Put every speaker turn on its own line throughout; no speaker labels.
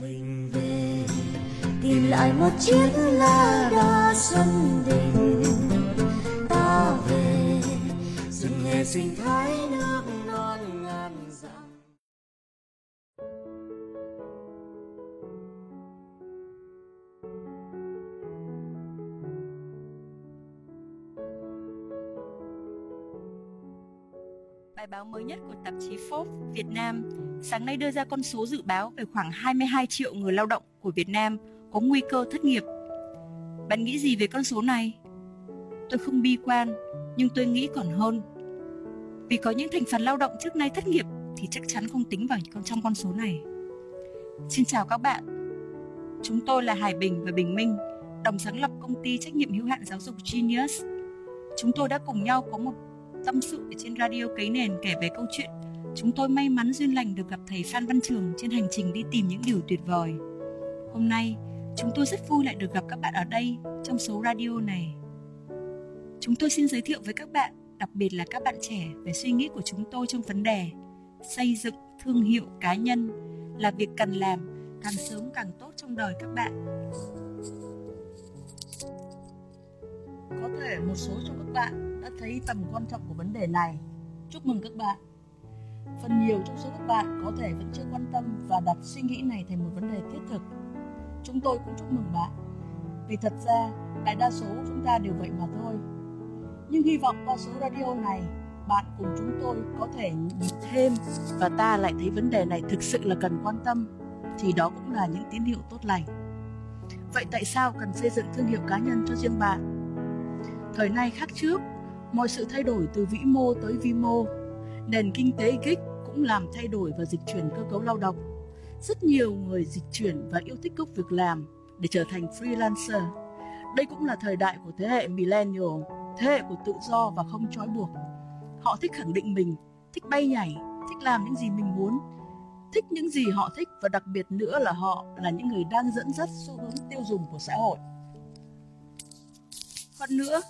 mình về, tìm lại một chiếc lá đa xuân đình. Ta về rừng hè sinh thái nước non ngàn dặm
Bài báo mới nhất của tạp chí Forbes Việt Nam sáng nay đưa ra con số dự báo về khoảng 22 triệu người lao động của Việt Nam có nguy cơ thất nghiệp. Bạn nghĩ gì về con số này? Tôi không bi quan, nhưng tôi nghĩ còn hơn. Vì có những thành phần lao động trước nay thất nghiệp thì chắc chắn không tính vào trong con số này. Xin chào các bạn. Chúng tôi là Hải Bình và Bình Minh, đồng sáng lập công ty trách nhiệm hữu hạn giáo dục Genius. Chúng tôi đã cùng nhau có một tâm sự ở trên radio cấy nền kể về câu chuyện chúng tôi may mắn duyên lành được gặp thầy Phan Văn Trường trên hành trình đi tìm những điều tuyệt vời. Hôm nay, chúng tôi rất vui lại được gặp các bạn ở đây trong số radio này. Chúng tôi xin giới thiệu với các bạn, đặc biệt là các bạn trẻ về suy nghĩ của chúng tôi trong vấn đề xây dựng thương hiệu cá nhân là việc cần làm càng sớm càng tốt trong đời các bạn.
Có thể một số trong các bạn đã thấy tầm quan trọng của vấn đề này. Chúc mừng các bạn. Phần nhiều trong số các bạn có thể vẫn chưa quan tâm và đặt suy nghĩ này thành một vấn đề thiết thực. Chúng tôi cũng chúc mừng bạn. Vì thật ra, đại đa số chúng ta đều vậy mà thôi. Nhưng hy vọng qua số radio này, bạn cùng chúng tôi có thể nhìn thêm và ta lại thấy vấn đề này thực sự là cần quan tâm thì đó cũng là những tín hiệu tốt lành. Vậy tại sao cần xây dựng thương hiệu cá nhân cho riêng bạn? Thời nay khác trước, mọi sự thay đổi từ vĩ mô tới vi mô. Nền kinh tế gig cũng làm thay đổi và dịch chuyển cơ cấu lao động. Rất nhiều người dịch chuyển và yêu thích công việc làm để trở thành freelancer. Đây cũng là thời đại của thế hệ millennial, thế hệ của tự do và không trói buộc. Họ thích khẳng định mình, thích bay nhảy, thích làm những gì mình muốn, thích những gì họ thích và đặc biệt nữa là họ là những người đang dẫn dắt xu hướng tiêu dùng của xã hội.
Hơn nữa,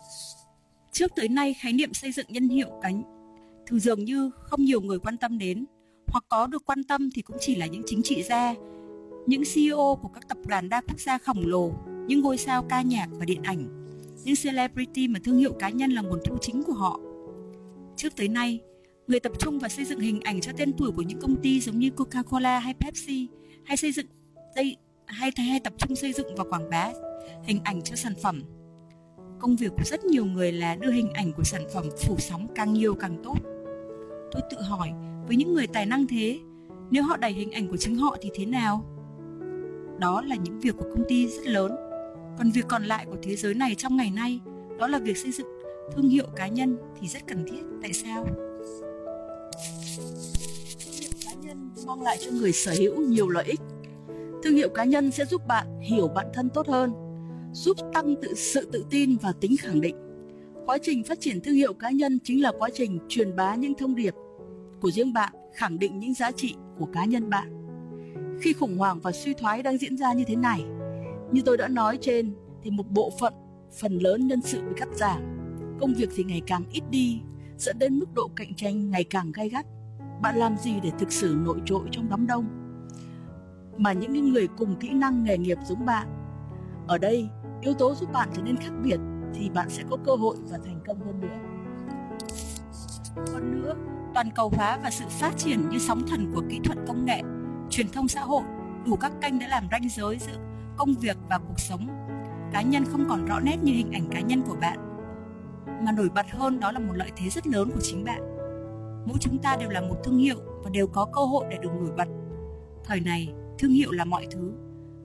trước tới nay khái niệm xây dựng nhân hiệu cánh thường dường như không nhiều người quan tâm đến. Hoặc có được quan tâm thì cũng chỉ là những chính trị gia, những CEO của các tập đoàn đa quốc gia khổng lồ, những ngôi sao ca nhạc và điện ảnh, những celebrity mà thương hiệu cá nhân là nguồn thu chính của họ. Trước tới nay, người tập trung vào xây dựng hình ảnh cho tên tuổi của những công ty giống như Coca-Cola hay Pepsi, hay xây dựng hay, hay, hay tập trung xây dựng và quảng bá hình ảnh cho sản phẩm. Công việc của rất nhiều người là đưa hình ảnh của sản phẩm phủ sóng càng nhiều càng tốt tôi tự hỏi với những người tài năng thế, nếu họ đẩy hình ảnh của chính họ thì thế nào? Đó là những việc của công ty rất lớn. Còn việc còn lại của thế giới này trong ngày nay, đó là việc xây dựng thương hiệu cá nhân thì rất cần thiết, tại sao?
Thương hiệu cá nhân mang lại cho người sở hữu nhiều lợi ích. Thương hiệu cá nhân sẽ giúp bạn hiểu bản thân tốt hơn, giúp tăng tự, sự tự tin và tính khẳng định. Quá trình phát triển thương hiệu cá nhân chính là quá trình truyền bá những thông điệp của riêng bạn, khẳng định những giá trị của cá nhân bạn. Khi khủng hoảng và suy thoái đang diễn ra như thế này, như tôi đã nói trên thì một bộ phận phần lớn nhân sự bị cắt giảm, công việc thì ngày càng ít đi, dẫn đến mức độ cạnh tranh ngày càng gay gắt. Bạn làm gì để thực sự nổi trội trong đám đông? Mà những người cùng kỹ năng nghề nghiệp giống bạn ở đây yếu tố giúp bạn trở nên khác biệt thì bạn sẽ có cơ hội và thành công hơn nữa.
Hơn nữa, toàn cầu hóa và sự phát triển như sóng thần của kỹ thuật công nghệ, truyền thông xã hội, đủ các kênh đã làm ranh giới giữa công việc và cuộc sống. Cá nhân không còn rõ nét như hình ảnh cá nhân của bạn, mà nổi bật hơn đó là một lợi thế rất lớn của chính bạn. Mỗi chúng ta đều là một thương hiệu và đều có cơ hội để được nổi bật. Thời này, thương hiệu là mọi thứ.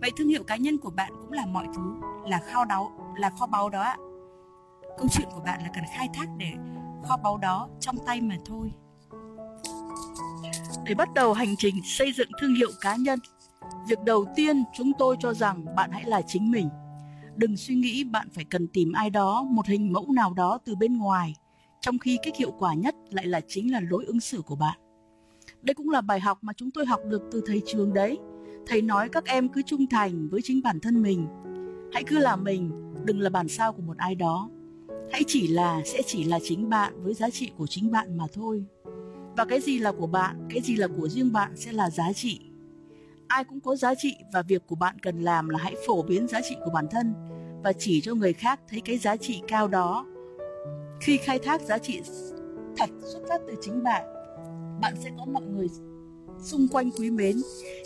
Vậy thương hiệu cá nhân của bạn cũng là mọi thứ là kho đáo là kho báu đó ạ câu chuyện của bạn là cần khai thác để kho báu đó trong tay mà thôi
để bắt đầu hành trình xây dựng thương hiệu cá nhân. Việc đầu tiên chúng tôi cho rằng bạn hãy là chính mình. Đừng suy nghĩ bạn phải cần tìm ai đó, một hình mẫu nào đó từ bên ngoài, trong khi cách hiệu quả nhất lại là chính là lối ứng xử của bạn. Đây cũng là bài học mà chúng tôi học được từ thầy trường đấy. Thầy nói các em cứ trung thành với chính bản thân mình. Hãy cứ là mình, đừng là bản sao của một ai đó. Hãy chỉ là, sẽ chỉ là chính bạn với giá trị của chính bạn mà thôi và cái gì là của bạn cái gì là của riêng bạn sẽ là giá trị ai cũng có giá trị và việc của bạn cần làm là hãy phổ biến giá trị của bản thân và chỉ cho người khác thấy cái giá trị cao đó. Khi khai thác giá trị thật xuất phát từ chính bạn, bạn sẽ có mọi người xung quanh quý mến,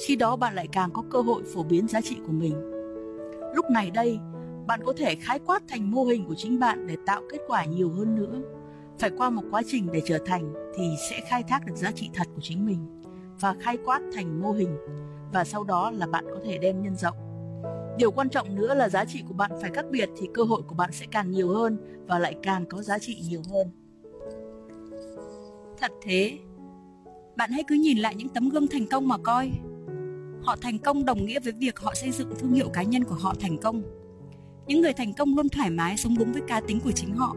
khi đó bạn lại càng có cơ hội phổ biến giá trị của mình. Lúc này đây, bạn có thể khái quát thành mô hình của chính bạn để tạo kết quả nhiều hơn nữa. Phải qua một quá trình để trở thành thì sẽ khai thác được giá trị thật của chính mình và khai quát thành mô hình và sau đó là bạn có thể đem nhân rộng. Điều quan trọng nữa là giá trị của bạn phải khác biệt thì cơ hội của bạn sẽ càng nhiều hơn và lại càng có giá trị nhiều hơn.
Thật thế, bạn hãy cứ nhìn lại những tấm gương thành công mà coi. Họ thành công đồng nghĩa với việc họ xây dựng thương hiệu cá nhân của họ thành công. Những người thành công luôn thoải mái sống đúng với cá tính của chính họ.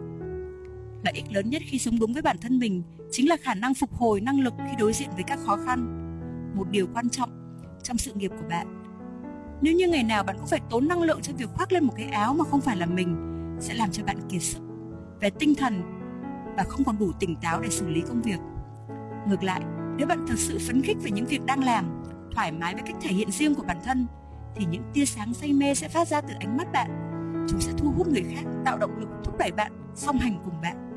Lợi ích lớn nhất khi sống đúng với bản thân mình chính là khả năng phục hồi năng lực khi đối diện với các khó khăn. Một điều quan trọng trong sự nghiệp của bạn. Nếu như ngày nào bạn cũng phải tốn năng lượng cho việc khoác lên một cái áo mà không phải là mình sẽ làm cho bạn kiệt sức về tinh thần và không còn đủ tỉnh táo để xử lý công việc. Ngược lại, nếu bạn thực sự phấn khích về những việc đang làm, thoải mái với cách thể hiện riêng của bản thân, thì những tia sáng say mê sẽ phát ra từ ánh mắt bạn. Chúng sẽ thu hút người khác, tạo động lực thúc đẩy bạn song hành cùng bạn.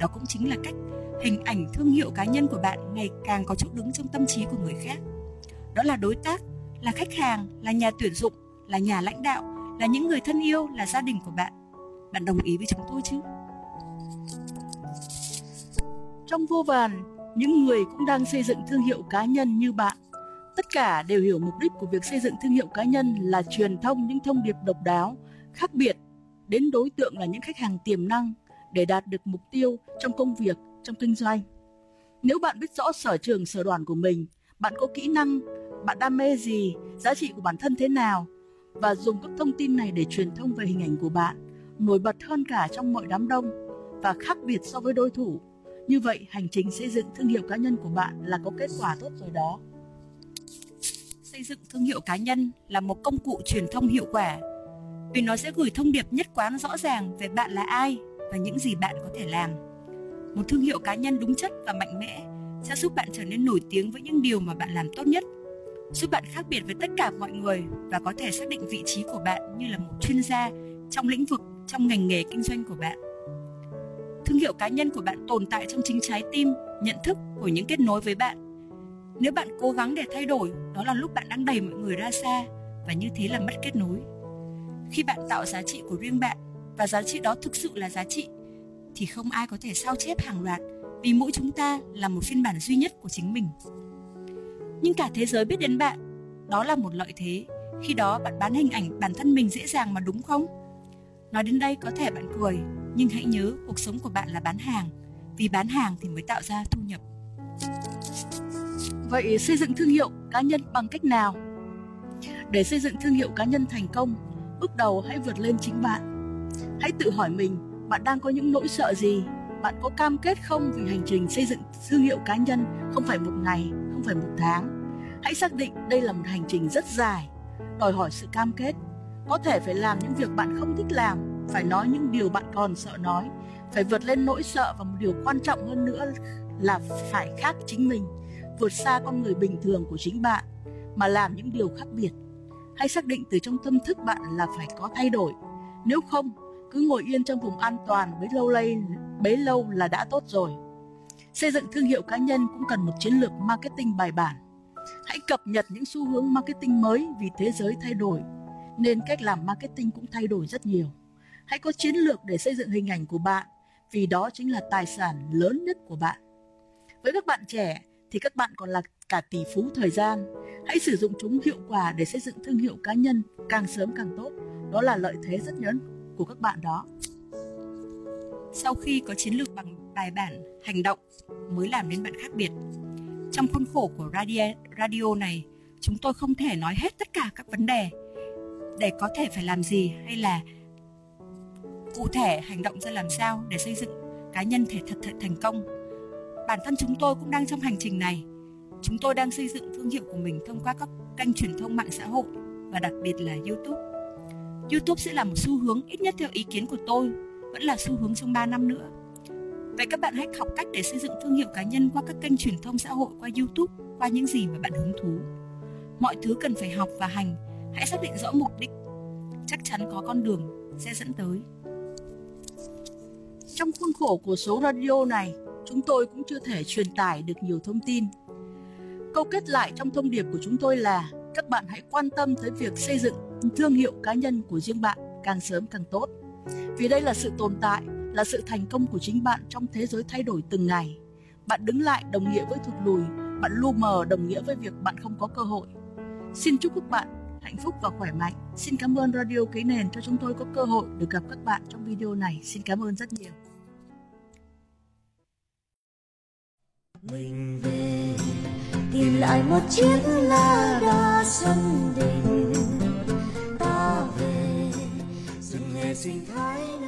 Đó cũng chính là cách hình ảnh thương hiệu cá nhân của bạn ngày càng có chỗ đứng trong tâm trí của người khác. Đó là đối tác, là khách hàng, là nhà tuyển dụng, là nhà lãnh đạo, là những người thân yêu, là gia đình của bạn. Bạn đồng ý với chúng tôi chứ?
Trong vô vàn, những người cũng đang xây dựng thương hiệu cá nhân như bạn. Tất cả đều hiểu mục đích của việc xây dựng thương hiệu cá nhân là truyền thông những thông điệp độc đáo, khác biệt đến đối tượng là những khách hàng tiềm năng để đạt được mục tiêu trong công việc, trong kinh doanh. Nếu bạn biết rõ sở trường sở đoàn của mình, bạn có kỹ năng, bạn đam mê gì, giá trị của bản thân thế nào và dùng các thông tin này để truyền thông về hình ảnh của bạn, nổi bật hơn cả trong mọi đám đông và khác biệt so với đối thủ như vậy, hành trình xây dựng thương hiệu cá nhân của bạn là có kết quả tốt rồi đó.
Xây dựng thương hiệu cá nhân là một công cụ truyền thông hiệu quả vì nó sẽ gửi thông điệp nhất quán rõ ràng về bạn là ai và những gì bạn có thể làm. Một thương hiệu cá nhân đúng chất và mạnh mẽ sẽ giúp bạn trở nên nổi tiếng với những điều mà bạn làm tốt nhất, giúp bạn khác biệt với tất cả mọi người và có thể xác định vị trí của bạn như là một chuyên gia trong lĩnh vực trong ngành nghề kinh doanh của bạn. Thương hiệu cá nhân của bạn tồn tại trong chính trái tim nhận thức của những kết nối với bạn. Nếu bạn cố gắng để thay đổi đó là lúc bạn đang đẩy mọi người ra xa và như thế là mất kết nối. Khi bạn tạo giá trị của riêng bạn và giá trị đó thực sự là giá trị, thì không ai có thể sao chép hàng loạt vì mỗi chúng ta là một phiên bản duy nhất của chính mình. Nhưng cả thế giới biết đến bạn, đó là một lợi thế. Khi đó bạn bán hình ảnh bản thân mình dễ dàng mà đúng không? Nói đến đây có thể bạn cười, nhưng hãy nhớ cuộc sống của bạn là bán hàng, vì bán hàng thì mới tạo ra thu nhập.
Vậy xây dựng thương hiệu cá nhân bằng cách nào? Để xây dựng thương hiệu cá nhân thành công, bước đầu hãy vượt lên chính bạn hãy tự hỏi mình, bạn đang có những nỗi sợ gì? Bạn có cam kết không vì hành trình xây dựng thương hiệu cá nhân không phải một ngày, không phải một tháng? Hãy xác định đây là một hành trình rất dài. Đòi hỏi sự cam kết. Có thể phải làm những việc bạn không thích làm, phải nói những điều bạn còn sợ nói, phải vượt lên nỗi sợ và một điều quan trọng hơn nữa là phải khác chính mình, vượt xa con người bình thường của chính bạn, mà làm những điều khác biệt. Hãy xác định từ trong tâm thức bạn là phải có thay đổi nếu không, cứ ngồi yên trong vùng an toàn bấy lâu lây, bấy lâu là đã tốt rồi xây dựng thương hiệu cá nhân cũng cần một chiến lược marketing bài bản hãy cập nhật những xu hướng marketing mới vì thế giới thay đổi, nên cách làm marketing cũng thay đổi rất nhiều Hãy có chiến lược để xây dựng hình ảnh của bạn, vì đó chính là tài sản lớn nhất của bạn. Với các bạn trẻ thì các bạn còn là cả tỷ phú thời gian. Hãy sử dụng chúng hiệu quả để xây dựng thương hiệu cá nhân càng sớm càng tốt. Đó là lợi thế rất lớn của các bạn đó.
Sau khi có chiến lược bằng bài bản, hành động mới làm nên bạn khác biệt. Trong khuôn khổ của radio, radio này, chúng tôi không thể nói hết tất cả các vấn đề để có thể phải làm gì hay là cụ thể hành động ra làm sao để xây dựng cá nhân thể thật thật thành công bản thân chúng tôi cũng đang trong hành trình này chúng tôi đang xây dựng thương hiệu của mình thông qua các kênh truyền thông mạng xã hội và đặc biệt là youtube youtube sẽ là một xu hướng ít nhất theo ý kiến của tôi, vẫn là xu hướng trong 3 năm nữa. Vậy các bạn hãy học cách để xây dựng thương hiệu cá nhân qua các kênh truyền thông xã hội, qua youtube, qua những gì mà bạn hứng thú. Mọi thứ cần phải học và hành, hãy xác định rõ mục đích. Chắc chắn có con đường sẽ dẫn tới.
Trong khuôn khổ của số radio này, chúng tôi cũng chưa thể truyền tải được nhiều thông tin. Câu kết lại trong thông điệp của chúng tôi là, các bạn hãy quan tâm tới việc xây dựng thương hiệu cá nhân của riêng bạn càng sớm càng tốt. Vì đây là sự tồn tại, là sự thành công của chính bạn trong thế giới thay đổi từng ngày. Bạn đứng lại đồng nghĩa với thụt lùi, bạn lu mờ đồng nghĩa với việc bạn không có cơ hội. Xin chúc các bạn hạnh phúc và khỏe mạnh. Xin cảm ơn radio ký nền cho chúng tôi có cơ hội được gặp các bạn trong video này. Xin cảm ơn rất nhiều.
Mình về tìm lại một chiếc lá đa xuân đình ta về rừng